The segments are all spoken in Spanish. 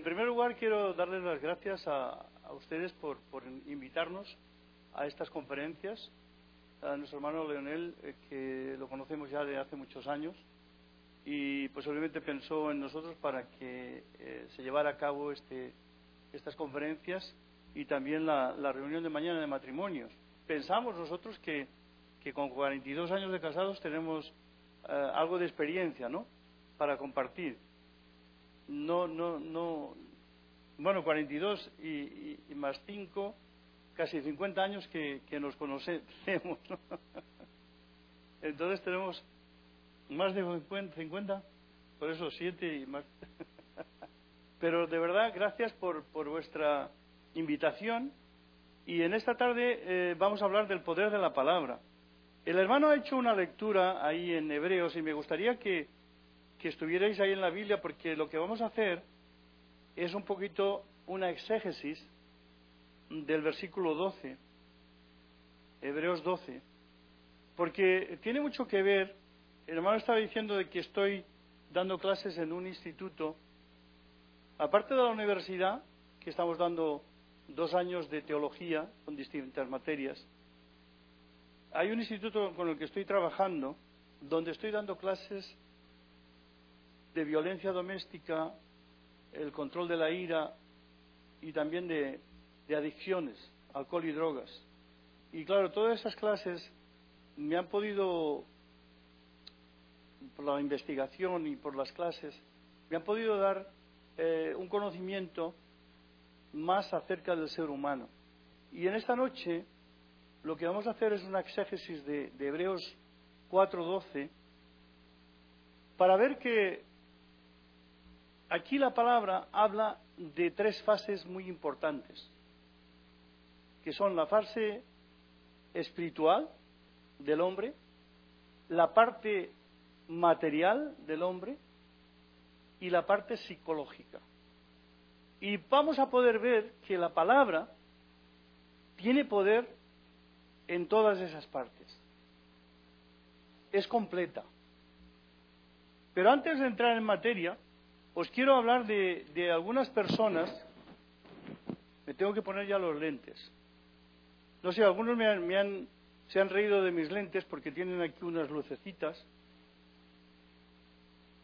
en primer lugar quiero darles las gracias a, ustedes por, invitarnos a estas conferencias. A nuestro hermano Leonel, eh, que lo conocemos ya de hace muchos años, y posiblemente pensó en nosotros para que eh, se llevara a cabo este, estas conferencias y también la, reunión de mañana de matrimonios. Pensamos nosotros que, que con 42 años de casados tenemos eh, algo de experiencia, ¿no? Para compartir. No, no, no. Bueno, 42 y, y, y más 5, casi 50 años que, que nos conocemos. ¿no? Entonces tenemos más de 50, por eso 7 y más. Pero de verdad, gracias por, por vuestra invitación. Y en esta tarde eh, vamos a hablar del poder de la palabra. El hermano ha hecho una lectura ahí en Hebreos y me gustaría que, que estuvierais ahí en la Biblia porque lo que vamos a hacer es un poquito una exégesis del versículo 12, Hebreos 12, porque tiene mucho que ver, el hermano estaba diciendo de que estoy dando clases en un instituto, aparte de la universidad, que estamos dando dos años de teología con distintas materias, hay un instituto con el que estoy trabajando donde estoy dando clases de violencia doméstica, el control de la ira y también de, adicciones, alcohol y drogas. Y claro, todas esas clases me han podido, por la investigación y por las clases, me han podido dar eh, un conocimiento más acerca del ser humano. Y en esta noche lo que vamos a hacer es una exégesis de, de Hebreos 4.12 para ver que aquí la palabra habla de tres fases muy importantes, que son la fase espiritual del hombre, la parte material del hombre y la parte psicológica. Y vamos a poder ver que la palabra tiene poder en todas esas partes. Es completa. Pero antes de entrar en materia, os quiero hablar de, algunas personas. Me tengo que poner ya los lentes. No sé, algunos me han, se han reído de mis lentes porque tienen aquí unas lucecitas.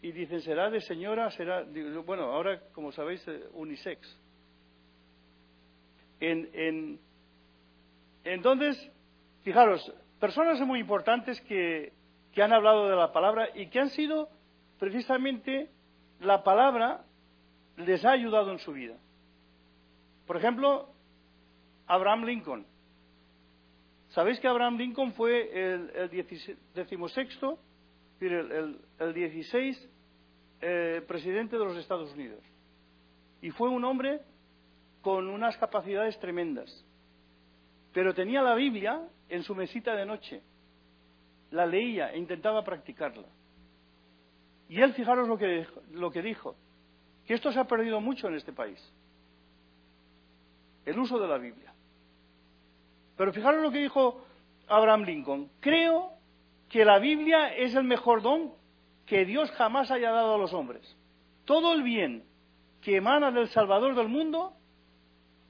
Y dicen, ¿será de señora? ¿Será.? Bueno, ahora, como sabéis, eh, unisex. En, en, entonces, Fijaros, personas muy importantes que, han hablado de la palabra y que han sido precisamente la palabra les ha ayudado en su vida. Por ejemplo, Abraham Lincoln. ¿Sabéis que Abraham Lincoln fue el, decimosexto, el, el, 16 eh, presidente de los Estados Unidos? Y fue un hombre con unas capacidades tremendas. Pero tenía la Biblia en su mesita de noche. La leía e intentaba practicarla. Y él, fijaros lo que, lo que dijo, que esto se ha perdido mucho en este país. El uso de la Biblia. Pero fijaros lo que dijo Abraham Lincoln. Creo que la Biblia es el mejor don que Dios jamás haya dado a los hombres. Todo el bien que emana del Salvador del mundo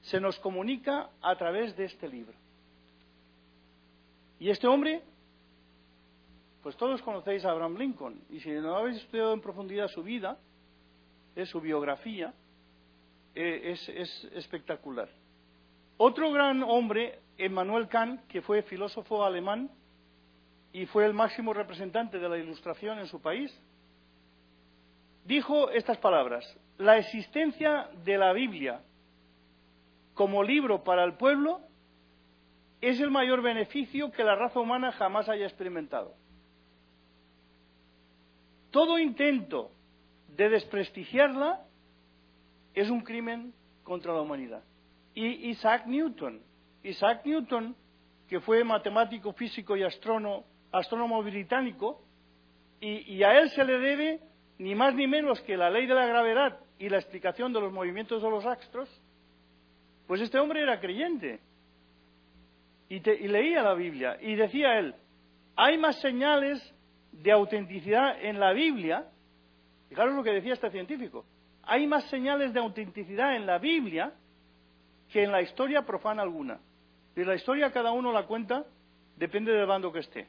se nos comunica a través de este libro. Y este hombre, pues todos conocéis a Abraham Lincoln, y si no habéis estudiado en profundidad su vida, su biografía, eh, es, es espectacular. Otro gran hombre, Emmanuel Kant, que fue filósofo alemán y fue el máximo representante de la ilustración en su país, dijo estas palabras, la existencia de la Biblia como libro para el pueblo es el mayor beneficio que la raza humana jamás haya experimentado. Todo intento de desprestigiarla es un crimen contra la humanidad. Y Isaac Newton, Isaac Newton, que fue matemático, físico y astrónomo, británico, y, y, a él se le debe ni más ni menos que la ley de la gravedad y la explicación de los movimientos de los astros, pues este hombre era creyente y, leía la Biblia y decía él, hay más señales de autenticidad en la Biblia, fijaros lo que decía este científico, hay más señales de autenticidad en la Biblia que en la historia profana alguna. Y la historia cada uno la cuenta, depende del bando que esté.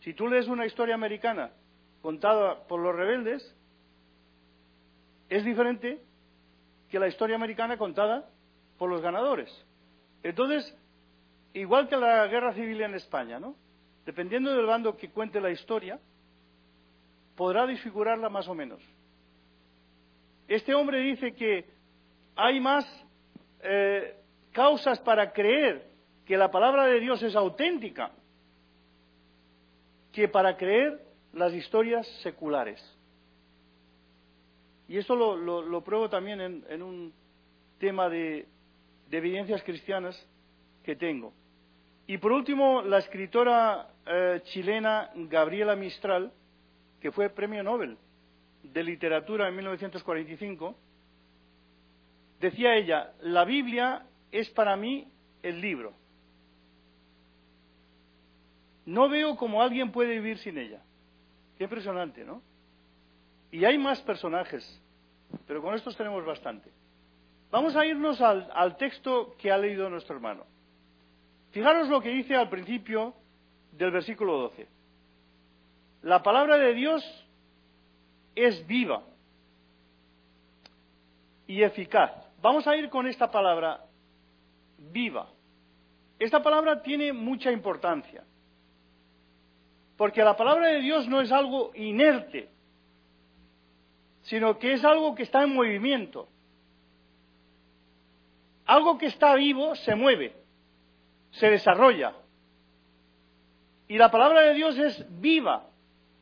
Si tú lees una historia americana contada por los rebeldes, es diferente que la historia americana contada por los ganadores. Entonces, igual que la guerra civil en España, ¿no? Dependiendo del bando que cuente la historia, podrá disfigurarla más o menos. Este hombre dice que hay más eh, causas para creer que la palabra de Dios es auténtica que para creer las historias seculares. Y esto lo, pruebo también en, un tema de, evidencias cristianas que tengo. Y por último, la escritora eh, chilena Gabriela Mistral, que fue premio Nobel de literatura en 1945, decía ella, la Biblia es para mí el libro. No veo cómo alguien puede vivir sin ella. Qué impresionante, ¿no? Y hay más personajes, pero con estos tenemos bastante. Vamos a irnos al, al texto que ha leído nuestro hermano. Fijaros lo que dice al principio del versículo 12. La palabra de Dios es viva y eficaz. Vamos a ir con esta palabra, viva. Esta palabra tiene mucha importancia, porque la palabra de Dios no es algo inerte, sino que es algo que está en movimiento. Algo que está vivo se mueve, se desarrolla. Y la palabra de Dios es viva,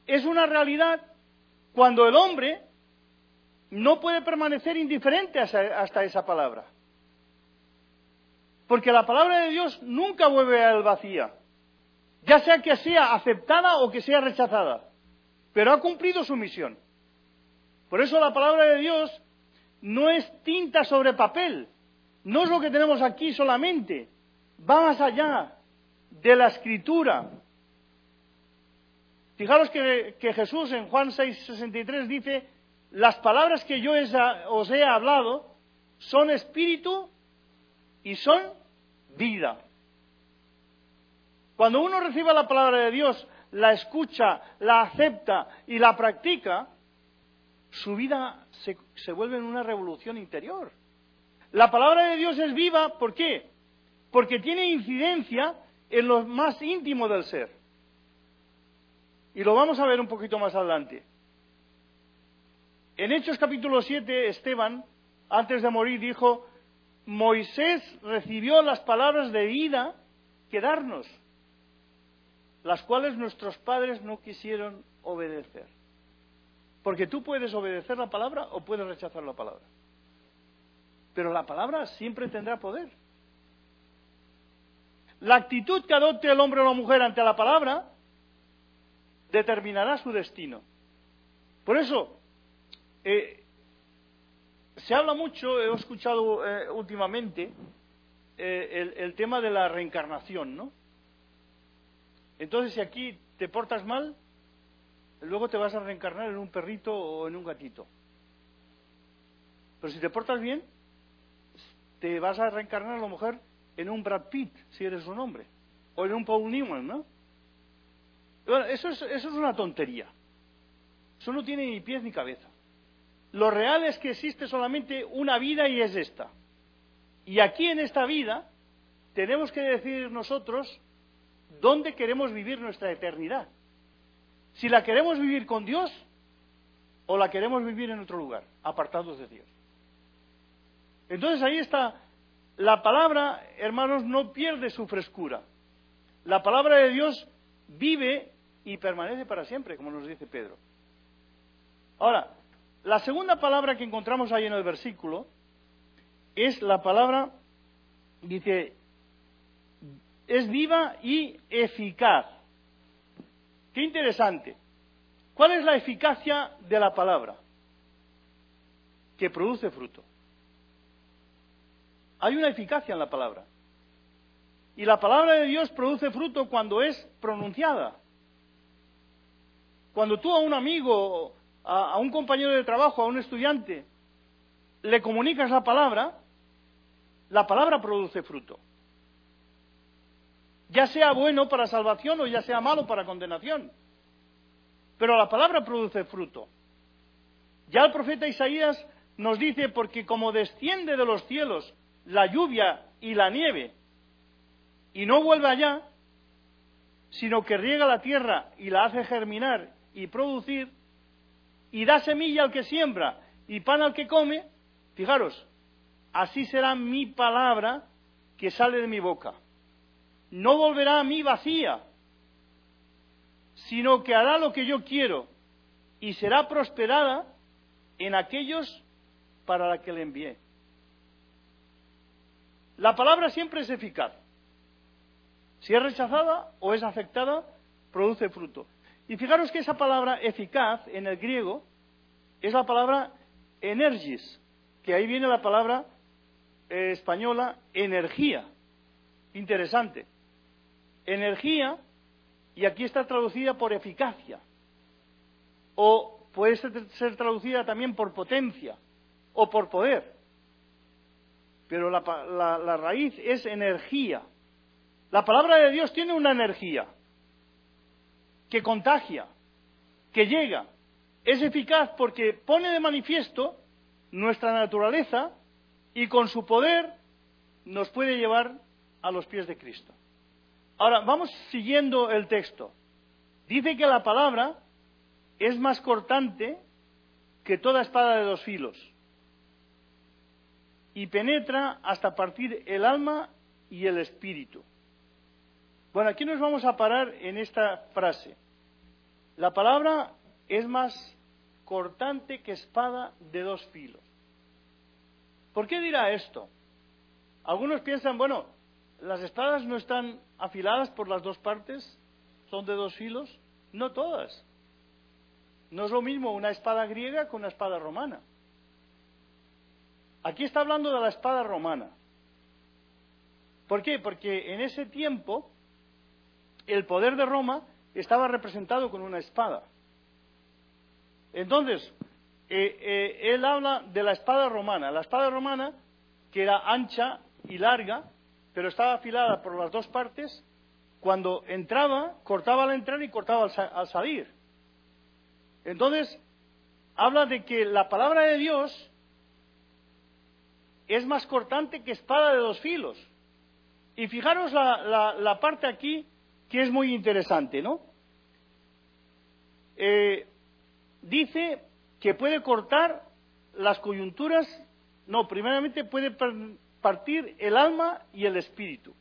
es una realidad cuando el hombre no puede permanecer indiferente hasta, esa palabra. Porque la palabra de Dios nunca vuelve al vacía, ya sea que sea aceptada o que sea rechazada, pero ha cumplido su misión. Por eso la palabra de Dios no es tinta sobre papel, no es lo que tenemos aquí solamente, va más allá de la escritura. Fijaros que, Jesús en Juan 6:63 dice, las palabras que yo os he hablado son espíritu y son vida. Cuando uno recibe la palabra de Dios, la escucha, la acepta y la practica, su vida se, se vuelve en una revolución interior. La palabra de Dios es viva, ¿por qué? Porque tiene incidencia en lo más íntimo del ser. Y lo vamos a ver un poquito más adelante. En Hechos capítulo 7, Esteban, antes de morir, dijo, Moisés recibió las palabras de vida que darnos, las cuales nuestros padres no quisieron obedecer. Porque tú puedes obedecer la palabra o puedes rechazar la palabra. Pero la palabra siempre tendrá poder. La actitud que adopte el hombre o la mujer ante la palabra determinará su destino. Por eso, eh, se habla mucho, he escuchado eh, últimamente, eh, el, tema de la reencarnación, ¿no? Entonces, si aquí te portas mal, luego te vas a reencarnar en un perrito o en un gatito. Pero si te portas bien, te vas a reencarnar a lo mejor en un Brad Pitt, si eres un hombre, o en un Paul Newman, ¿no? Bueno, eso es, eso es una tontería. Eso no tiene ni pies ni cabeza. Lo real es que existe solamente una vida y es esta. Y aquí en esta vida tenemos que decidir nosotros dónde queremos vivir nuestra eternidad. Si la queremos vivir con Dios o la queremos vivir en otro lugar, apartados de Dios. Entonces ahí está, la palabra, hermanos, no pierde su frescura. La palabra de Dios vive y permanece para siempre, como nos dice Pedro. Ahora, la segunda palabra que encontramos ahí en el versículo es la palabra, dice, es viva y eficaz. Qué interesante. ¿Cuál es la eficacia de la palabra? Que produce fruto. Hay una eficacia en la palabra. Y la palabra de Dios produce fruto cuando es pronunciada. Cuando tú a un amigo a, un compañero de trabajo, a un estudiante, le comunicas la palabra, la palabra produce fruto. Ya sea bueno para salvación o ya sea malo para condenación. Pero la palabra produce fruto. Ya el profeta Isaías nos dice, porque como desciende de los cielos la lluvia y la nieve, y no vuelve allá, sino que riega la tierra y la hace germinar y producir, y da semilla al que siembra y pan al que come, fijaros, así será mi palabra que sale de mi boca. No volverá a mí vacía, sino que hará lo que yo quiero y será prosperada en aquellos para la que le envié. La palabra siempre es eficaz. Si es rechazada o es aceptada, produce fruto. Y fijaros que esa palabra eficaz en el griego es la palabra energis, que ahí viene la palabra eh, española energía. Interesante. Energía, y aquí está traducida por eficacia. O puede ser traducida también por potencia o por poder. Pero la raíz es energía. La palabra de Dios tiene una energía que contagia, que llega. Es eficaz porque pone de manifiesto nuestra naturaleza y con su poder nos puede llevar a los pies de Cristo. Ahora, vamos siguiendo el texto. Dice que la palabra es más cortante que toda espada de dos filos y penetra hasta partir el alma y el espíritu. Bueno, aquí nos vamos a parar en esta frase. La palabra es más cortante que espada de dos filos. ¿Por qué dirá esto? Algunos piensan, bueno, las espadas no están afiladas por las dos partes, son de dos filos. No todas. No es lo mismo una espada griega que una espada romana. Aquí está hablando de la espada romana. ¿Por qué? Porque en ese tiempo el poder de Roma estaba representado con una espada. Entonces, eh, eh, él habla de la espada romana. La espada romana, que era ancha y larga, pero estaba afilada por las dos partes, cuando entraba, cortaba al entrar y cortaba al, al salir. Entonces, habla de que la palabra de Dios es más cortante que espada de dos filos. Y fijaros la, parte aquí que es muy interesante, ¿no? Eh, dice que puede cortar las coyunturas, no, primeramente puede partir el alma y el espíritu.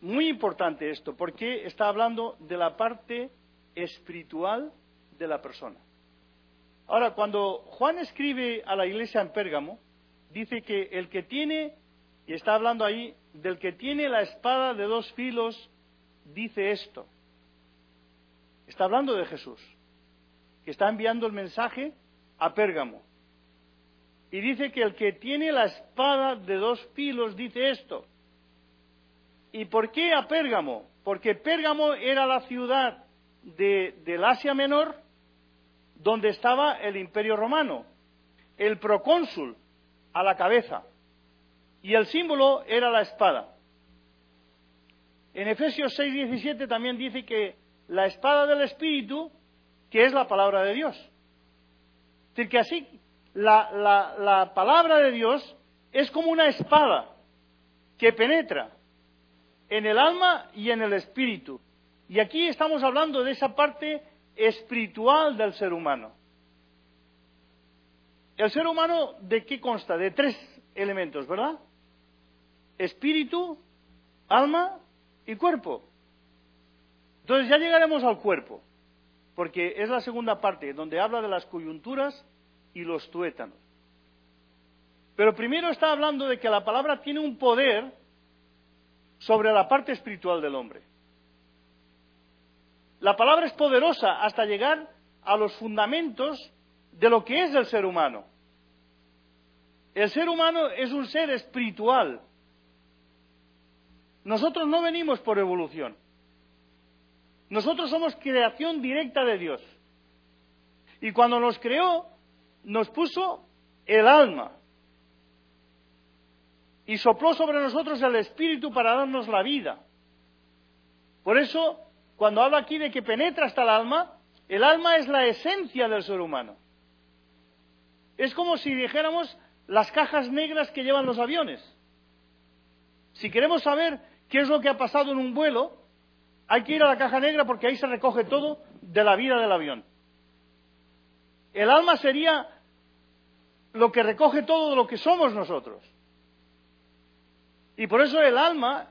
Muy importante esto, porque está hablando de la parte espiritual de la persona. Ahora, cuando Juan escribe a la iglesia en Pérgamo, dice que el que tiene, y está hablando ahí, del que tiene la espada de dos filos dice esto. Está hablando de Jesús, que está enviando el mensaje a Pérgamo. Y dice que el que tiene la espada de dos filos dice esto. ¿Y por qué a Pérgamo? Porque Pérgamo era la ciudad de, del Asia Menor donde estaba el imperio romano, el procónsul a la cabeza, y el símbolo era la espada. En Efesios 6:17 también dice que la espada del Espíritu, que es la palabra de Dios. Es decir, que así la, la palabra de Dios es como una espada que penetra en el alma y en el espíritu. Y aquí estamos hablando de esa parte espiritual del ser humano. El ser humano, ¿de qué consta? De tres elementos, ¿verdad? Espíritu, alma y cuerpo. Entonces ya llegaremos al cuerpo, porque es la segunda parte, donde habla de las coyunturas y los tuétanos. Pero primero está hablando de que la palabra tiene un poder sobre la parte espiritual del hombre. La palabra es poderosa hasta llegar a los fundamentos de lo que es el ser humano. El ser humano es un ser espiritual, nosotros no venimos por evolución. Nosotros somos creación directa de Dios. Y cuando nos creó, nos puso el alma. y sopló sobre nosotros el Espíritu para darnos la vida. Por eso, cuando habla aquí de que penetra hasta el alma, el alma es la esencia del ser humano. Es como si dijéramos las cajas negras que llevan los aviones. Si queremos saber qué es lo que ha pasado en un vuelo, hay que ir a la caja negra porque ahí se recoge todo de la vida del avión. El alma sería lo que recoge todo de lo que somos nosotros. Y por eso el alma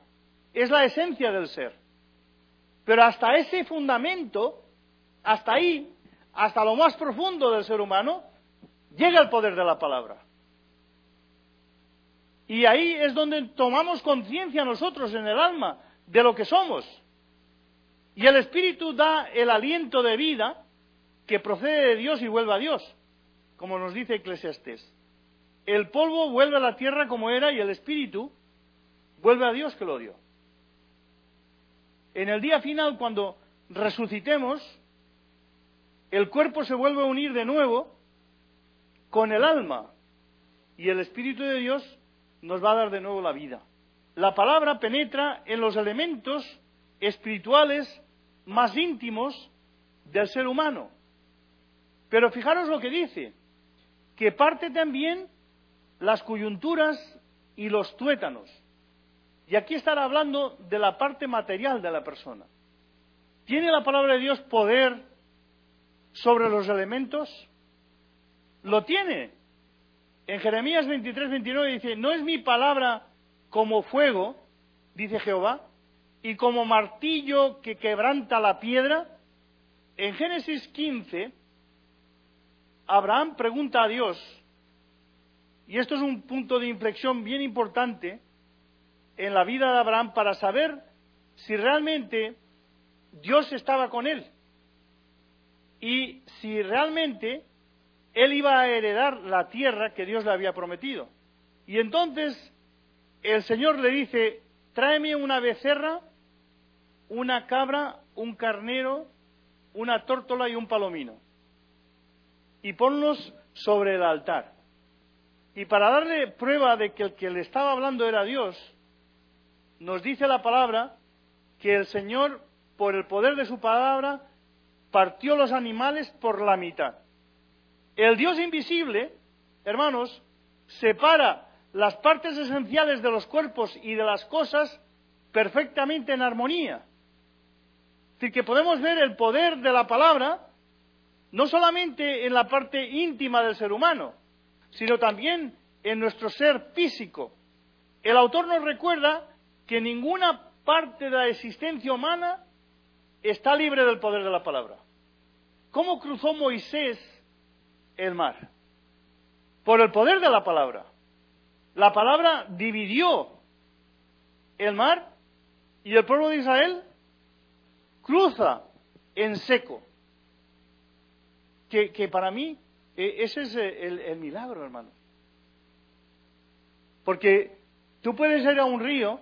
es la esencia del ser. Pero hasta ese fundamento, hasta ahí, hasta lo más profundo del ser humano, llega el poder de la palabra. Y ahí es donde tomamos conciencia nosotros en el alma de lo que somos. Y el Espíritu da el aliento de vida que procede de Dios y vuelve a Dios, como nos dice Eclesiastés. El polvo vuelve a la tierra como era y el Espíritu vuelve a Dios que lo dio. En el día final, cuando resucitemos, el cuerpo se vuelve a unir de nuevo con el alma y el Espíritu de Dios nos va a dar de nuevo la vida. La palabra penetra en los elementos espirituales más íntimos del ser humano. Pero fijaros lo que dice, que parte también las coyunturas y los tuétanos. Y aquí estará hablando de la parte material de la persona. ¿Tiene la palabra de Dios poder sobre los elementos? Lo tiene. En Jeremías 23, 29 dice, no es mi palabra como fuego, dice Jehová, y como martillo que quebranta la piedra. En Génesis 15, Abraham pregunta a Dios, y esto es un punto de inflexión bien importante, en la vida de Abraham para saber si realmente Dios estaba con él y si realmente él iba a heredar la tierra que Dios le había prometido. Y entonces el Señor le dice, tráeme una becerra, una cabra, un carnero, una tórtola y un palomino, y ponlos sobre el altar. Y para darle prueba de que el que le estaba hablando era Dios, nos dice la palabra que el Señor, por el poder de su palabra, partió los animales por la mitad. El Dios invisible, hermanos, separa las partes esenciales de los cuerpos y de las cosas perfectamente en armonía. Es decir, que podemos ver el poder de la palabra no solamente en la parte íntima del ser humano, sino también en nuestro ser físico. El autor nos recuerda que ninguna parte de la existencia humana está libre del poder de la palabra. ¿Cómo cruzó Moisés el mar? Por el poder de la palabra. La palabra dividió el mar y el pueblo de Israel cruza en seco. Que, para mí e, ese es el, el milagro, hermano. Porque tú puedes ir a un río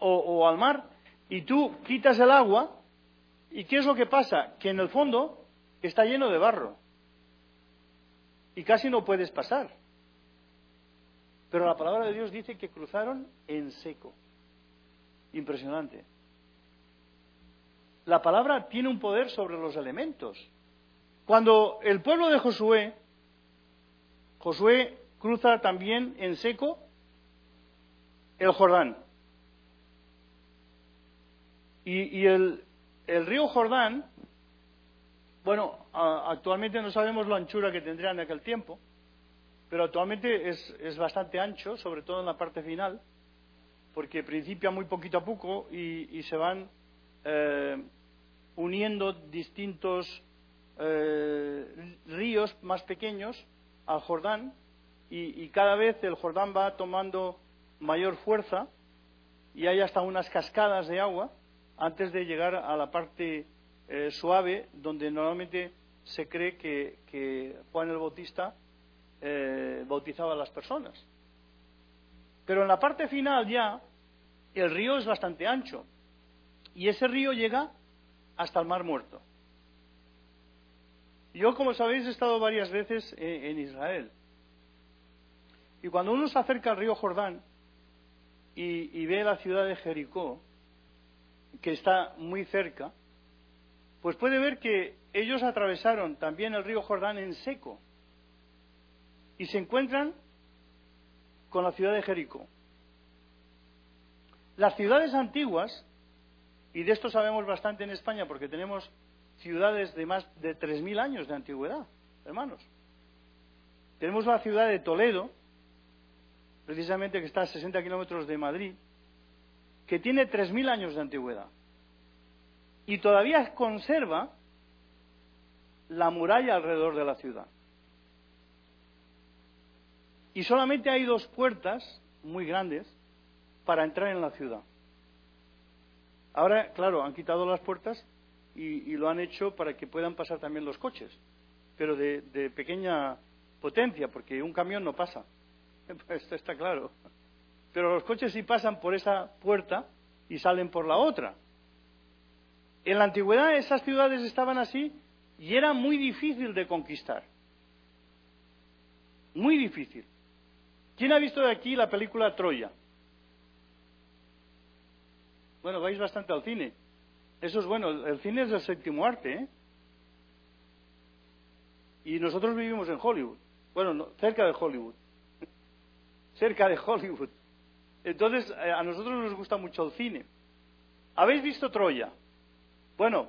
o, al mar y tú quitas el agua y ¿qué es lo que pasa? Que en el fondo está lleno de barro y casi no puedes pasar. Pero la palabra de Dios dice que cruzaron en seco. Impresionante. La palabra tiene un poder sobre los elementos. Cuando el pueblo de Josué, Josué cruza también en seco el Jordán. Y, el, río Jordán, bueno, actualmente no sabemos la anchura que tendría en aquel tiempo, pero actualmente es, bastante ancho, sobre todo en la parte final, porque principia muy poquito a poco y, se van eh, uniendo distintos eh, ríos más pequeños al Jordán y, cada vez el Jordán va tomando mayor fuerza y hay hasta unas cascadas de agua antes de llegar a la parte eh, suave, donde normalmente se cree que, Juan el Bautista eh, bautizaba a las personas. Pero en la parte final ya, el río es bastante ancho. Y ese río llega hasta el Mar Muerto. Yo, como sabéis, he estado varias veces en Israel. Y cuando uno se acerca al río Jordán y ve la ciudad de Jericó, que está muy cerca, pues puede ver que ellos atravesaron también el río Jordán en seco y se encuentran con la ciudad de Jericó. Las ciudades antiguas, y de esto sabemos bastante en España porque tenemos ciudades de más de 3.000 años de antigüedad, hermanos. Tenemos la ciudad de Toledo, precisamente que está a 60 kilómetros de Madrid, que tiene 3.000 años de antigüedad. Y todavía conserva la muralla alrededor de la ciudad. Y solamente hay dos puertas muy grandes para entrar en la ciudad. Ahora, claro, han quitado las puertas y, lo han hecho para que puedan pasar también los coches, pero de, pequeña potencia, porque un camión no pasa. Esto está claro. Pero los coches sí pasan por esa puerta y salen por la otra. En la antigüedad esas ciudades estaban así y era muy difícil de conquistar. Muy difícil. ¿Quién ha visto de aquí la película Troya? Bueno, vais bastante al cine. Eso es bueno. El cine es el séptimo arte, ¿eh? Y nosotros vivimos en Hollywood. Bueno, cerca de Hollywood. cerca de Hollywood. Entonces, eh, a nosotros nos gusta mucho el cine. ¿Habéis visto Troya? Bueno,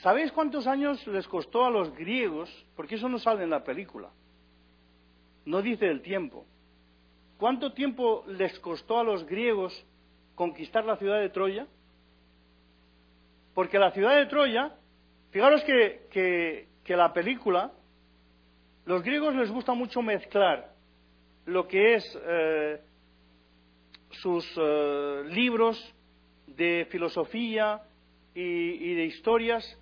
¿sabéis cuántos años les costó a los griegos? Porque eso no sale en la película no dice el tiempo. ¿Cuánto tiempo les costó a los griegos conquistar la ciudad de Troya? Porque la ciudad de Troya, fijaros que, la película, los griegos les gusta mucho mezclar lo que es eh, sus eh, libros de filosofía y de historias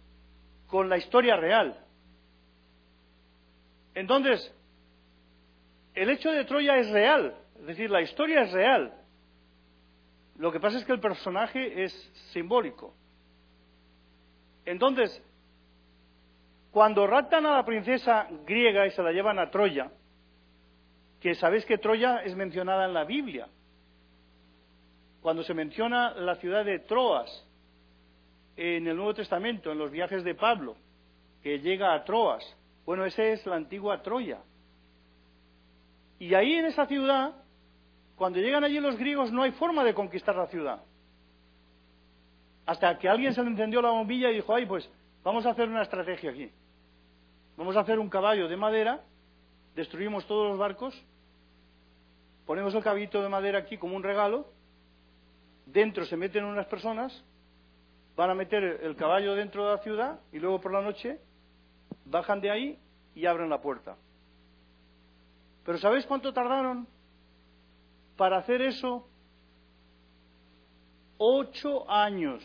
con la historia real. Entonces, el hecho de Troya es real, es decir, la historia es real. Lo que pasa es que el personaje es simbólico. Entonces, cuando raptan a la princesa griega y se la llevan a Troya, que sabéis que Troya es mencionada en la Biblia, cuando se menciona la ciudad de Troas en el Nuevo Testamento, en los viajes de Pablo, que llega a Troas, bueno, esa es la antigua Troya. Y ahí en esa ciudad, cuando llegan allí los griegos, no hay forma de conquistar la ciudad. Hasta que alguien se le encendió la bombilla y dijo, ay, pues vamos a hacer una estrategia aquí. Vamos a hacer un caballo de madera, destruimos todos los barcos, ponemos el caballito de madera aquí como un regalo, dentro se meten unas personas, van a meter el caballo dentro de la ciudad y luego por la noche bajan de ahí y abren la puerta. Pero ¿sabéis cuánto tardaron para hacer eso? Ocho años.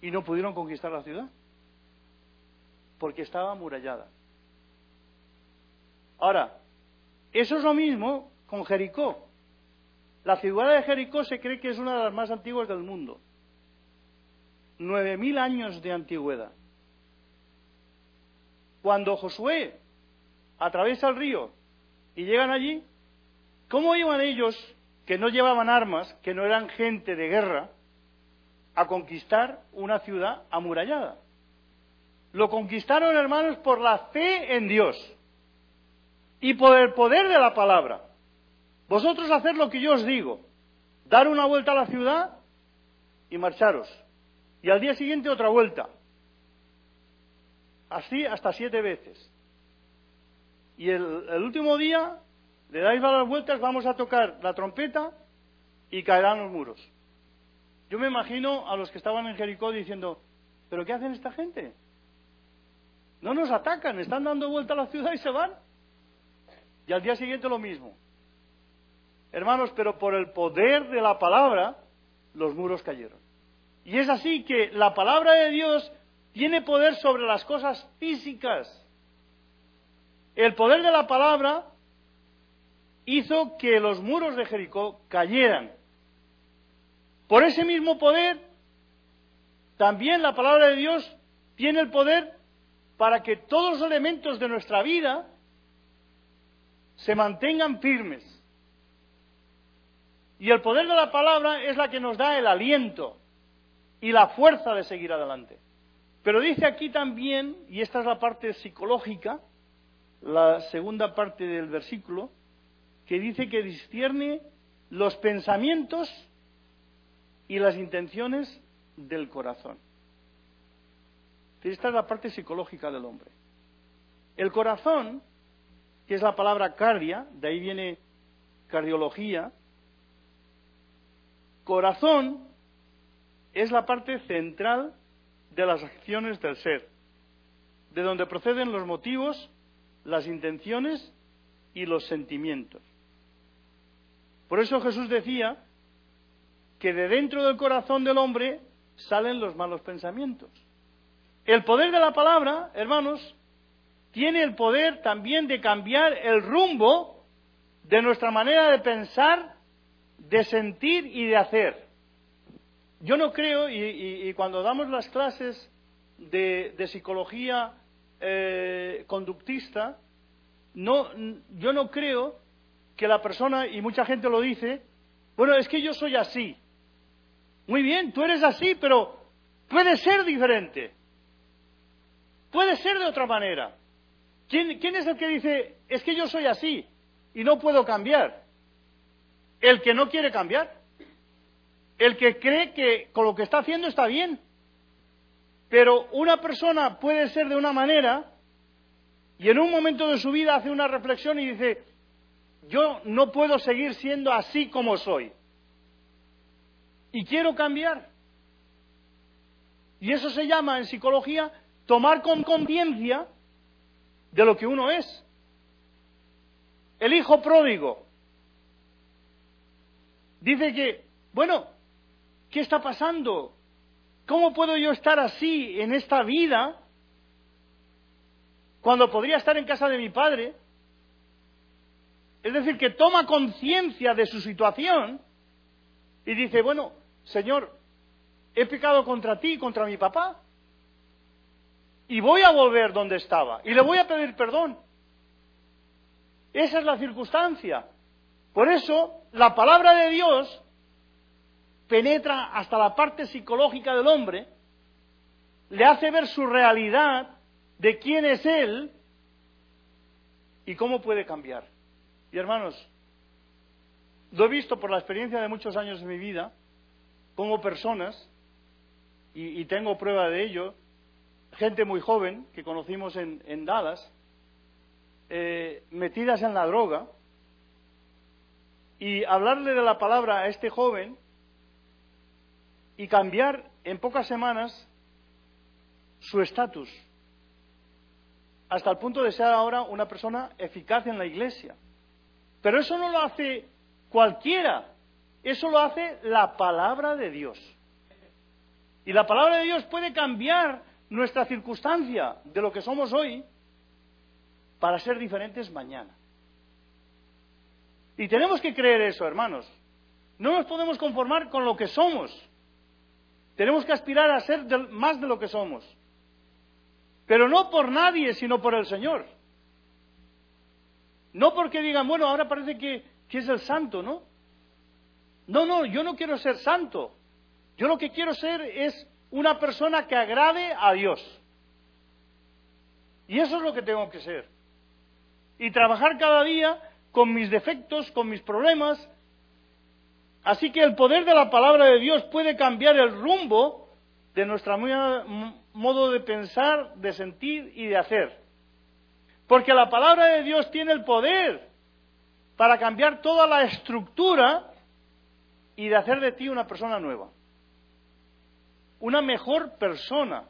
Y no pudieron conquistar la ciudad. Porque estaba amurallada. Ahora, eso es lo mismo con Jericó. La ciudad de Jericó se cree que es una de las más antiguas del mundo. Nueve mil años de antigüedad. Cuando Josué atraviesa el río y llegan allí, ¿cómo iban ellos, que no llevaban armas, que no eran gente de guerra, a conquistar una ciudad amurallada? Lo conquistaron, hermanos, por la fe en Dios y por el poder de la palabra. Vosotros hacer lo que yo os digo, dar una vuelta a la ciudad y marcharos. Y al día siguiente otra vuelta. Así hasta siete veces y el, último día le dais varias vueltas, vamos a tocar la trompeta y caerán los muros. Yo me imagino a los que estaban en Jericó diciendo, ¿pero qué hacen esta gente? No nos atacan, están dando vuelta a la ciudad y se van. Y al día siguiente lo mismo. Hermanos, pero por el poder de la palabra, los muros cayeron. Y es así que la palabra de Dios tiene poder sobre las cosas físicas. El poder de la palabra hizo que los muros de Jericó cayeran. Por ese mismo poder, también la palabra de Dios tiene el poder para que todos los elementos de nuestra vida se mantengan firmes. Y el poder de la palabra es la que nos da el aliento y la fuerza de seguir adelante. Pero dice aquí también, y esta es la parte psicológica, la segunda parte del versículo, que dice que discierne los pensamientos y las intenciones del corazón. Esta es la parte psicológica del hombre. El corazón, que es la palabra cardia, de ahí viene cardiología, corazón es la parte central de las acciones del ser, de donde proceden los motivos, las intenciones y los sentimientos. Por eso Jesús decía que de dentro del corazón del hombre salen los malos pensamientos. El poder de la palabra, hermanos, tiene el poder también de cambiar el rumbo de nuestra manera de pensar, de sentir y de hacer. Yo no creo, y, cuando damos las clases de, psicología eh, conductista, no, yo no creo que la persona, y mucha gente lo dice, bueno, es que yo soy así. Muy bien, tú eres así, pero puede ser diferente. Puede ser de otra manera. ¿Quién, ¿Quién, es el que dice, es que yo soy así y no puedo cambiar? El que no quiere cambiar. El que cree que con lo que está haciendo está bien. Pero una persona puede ser de una manera y en un momento de su vida hace una reflexión y dice, yo no puedo seguir siendo así como soy. Y quiero cambiar. Y eso se llama en psicología tomar con conciencia de lo que uno es. El hijo pródigo dice que, bueno, ¿qué está pasando? ¿Cómo puedo yo estar así en esta vida cuando podría estar en casa de mi padre? Es decir, que toma conciencia de su situación y dice, bueno, Señor, he pecado contra ti y contra mi papá. Y voy a volver donde estaba. Y le voy a pedir perdón. Esa es la circunstancia. Por eso, la palabra de Dios penetra hasta la parte psicológica del hombre, le hace ver su realidad de quién es Él y cómo puede cambiar. Y hermanos, lo he visto por la experiencia de muchos años de mi vida, como personas, y, tengo prueba de ello, gente muy joven que conocimos en, Dallas, eh, metidas en la droga, y hablarle de la palabra a este joven y cambiar en pocas semanas su estatus, hasta el punto de ser ahora una persona eficaz en la iglesia. Pero eso no lo hace cualquiera, eso lo hace la palabra de Dios. Y la palabra de Dios puede cambiar nuestra circunstancia de lo que somos hoy para ser diferentes mañana. Y tenemos que creer eso, hermanos. No nos podemos conformar con lo que somos. Tenemos que aspirar a ser más de lo que somos. Pero no por nadie, sino por el Señor. No porque digan, bueno, ahora parece que, es el santo, ¿no? No, no, yo no quiero ser santo. Yo lo que quiero ser es una persona que agrade a Dios. Y eso es lo que tengo que ser. Y trabajar cada día con mis defectos, con mis problemas. Así que el poder de la palabra de Dios puede cambiar el rumbo de nuestro modo de pensar, de sentir y de hacer. Porque la palabra de Dios tiene el poder para cambiar toda la estructura y de hacer de ti una persona nueva. Una mejor persona.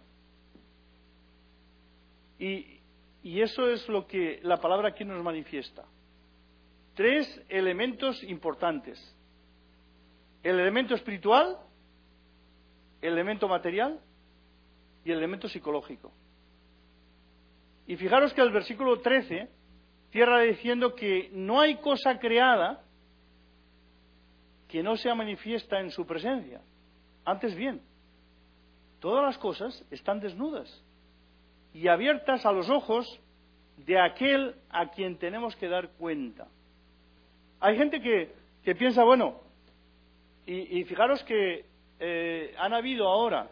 Y, eso es lo que la palabra aquí nos manifiesta. Tres elementos importantes. El elemento espiritual, el elemento material y el elemento psicológico. Y fijaros que el versículo 13 cierra diciendo que no hay cosa creada que no sea manifiesta en su presencia. Antes bien, todas las cosas están desnudas y abiertas a los ojos de aquel a quien tenemos que dar cuenta. Hay gente que, que piensa, bueno, y, fijaros que eh, han habido ahora,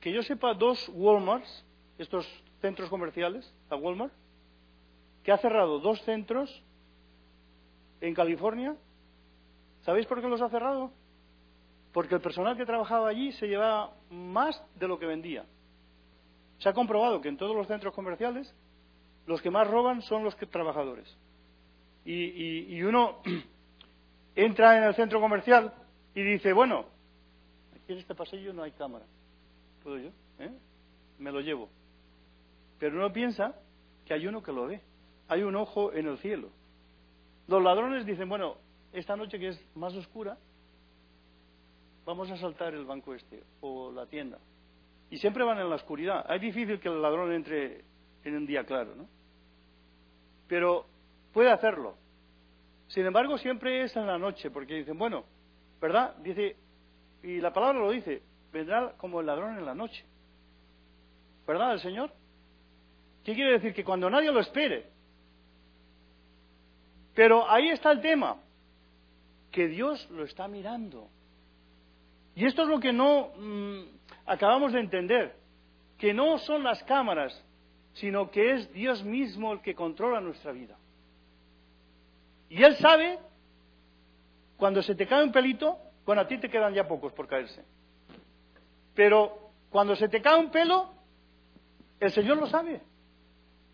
que yo sepa, dos Walmarts, estos centros comerciales, la Walmart, que ha cerrado dos centros en California. ¿Sabéis por qué los ha cerrado? Porque el personal que trabajaba allí se llevaba más de lo que vendía. Se ha comprobado que en todos los centros comerciales los que más roban son los que, trabajadores. Y, uno entra en el centro comercial y dice, bueno, aquí en este pasillo no hay cámara. ¿Puedo yo? ¿Eh? Me lo llevo. Pero uno piensa que hay uno que lo ve. Hay un ojo en el cielo. Los ladrones dicen, bueno, esta noche que es más oscura, vamos a saltar el banco este o la tienda. Y siempre van en la oscuridad. Es difícil que el ladrón entre en un día claro, ¿no? Pero puede hacerlo. Sin embargo, siempre es en la noche, porque dicen, bueno, ¿verdad? Dice, y la palabra lo dice, vendrá como el ladrón en la noche. ¿Verdad el Señor? ¿Qué quiere decir? Que cuando nadie lo espere. Pero ahí está el tema, que Dios lo está mirando. Y esto es lo que no mm, acabamos de entender, que no son las cámaras, sino que es Dios mismo el que controla nuestra vida. Y Él sabe, cuando se te cae un pelito, bueno, a ti te quedan ya pocos por caerse, pero cuando se te cae un pelo, el Señor lo sabe.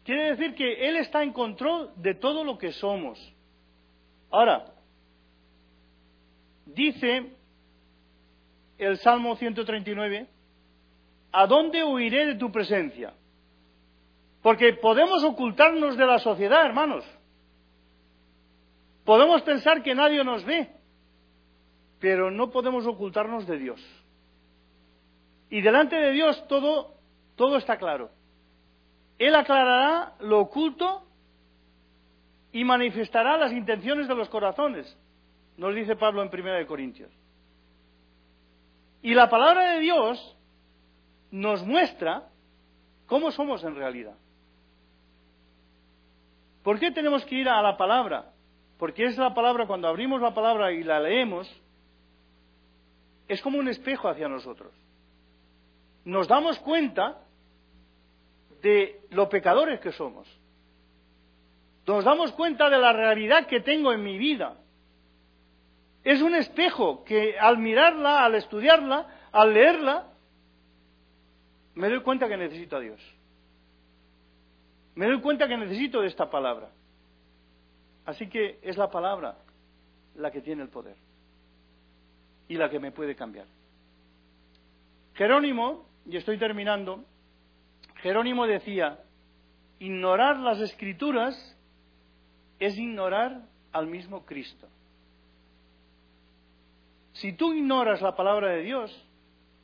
Quiere decir que Él está en control de todo lo que somos. Ahora, dice el Salmo 139, ¿a dónde huiré de tu presencia? Porque podemos ocultarnos de la sociedad, hermanos. Podemos pensar que nadie nos ve, pero no podemos ocultarnos de Dios. Y delante de Dios todo, todo está claro. Él aclarará lo oculto y manifestará las intenciones de los corazones, nos dice Pablo en 1 Corintios. Y la palabra de Dios nos muestra cómo somos en realidad. ¿Por qué tenemos que ir a la palabra? Porque es la palabra, cuando abrimos la palabra y la leemos, es como un espejo hacia nosotros. Nos damos cuenta de lo pecadores que somos. Nos damos cuenta de la realidad que tengo en mi vida. Es un espejo que al mirarla, al estudiarla, al leerla, me doy cuenta que necesito a Dios me doy cuenta que necesito de esta palabra. Así que es la palabra la que tiene el poder y la que me puede cambiar. Jerónimo, y estoy terminando, Jerónimo decía, ignorar las escrituras es ignorar al mismo Cristo. Si tú ignoras la palabra de Dios,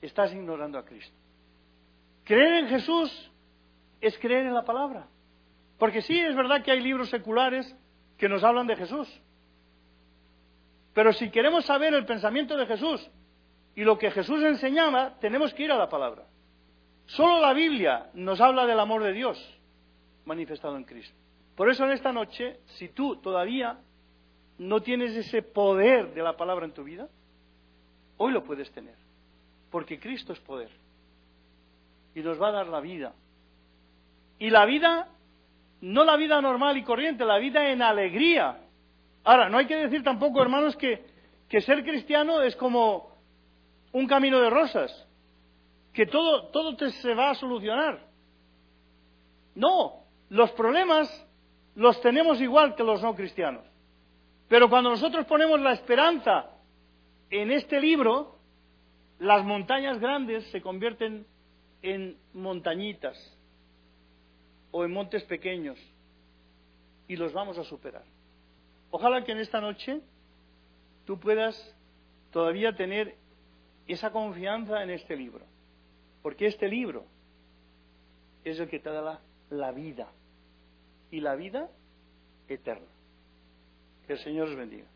estás ignorando a Cristo. Creer en Jesús es creer en la palabra. Porque sí, es verdad que hay libros seculares que nos hablan de Jesús. Pero si queremos saber el pensamiento de Jesús y lo que Jesús enseñaba, tenemos que ir a la palabra. Solo la Biblia nos habla del amor de Dios manifestado en Cristo. Por eso en esta noche, si tú todavía no tienes ese poder de la palabra en tu vida, hoy lo puedes tener. Porque Cristo es poder. Y nos va a dar la vida. Y la vida no la vida normal y corriente, la vida en alegría. Ahora, no hay que decir tampoco, hermanos, que, que ser cristiano es como un camino de rosas, que todo, todo se va a solucionar. No, los problemas los tenemos igual que los no cristianos. Pero cuando nosotros ponemos la esperanza en este libro, las montañas grandes se convierten en montañitas o en montes pequeños y los vamos a superar. Ojalá que en esta noche tú puedas todavía tener esa confianza en este libro, porque este libro es el que te da la, la vida y la vida eterna. Que el Señor os bendiga.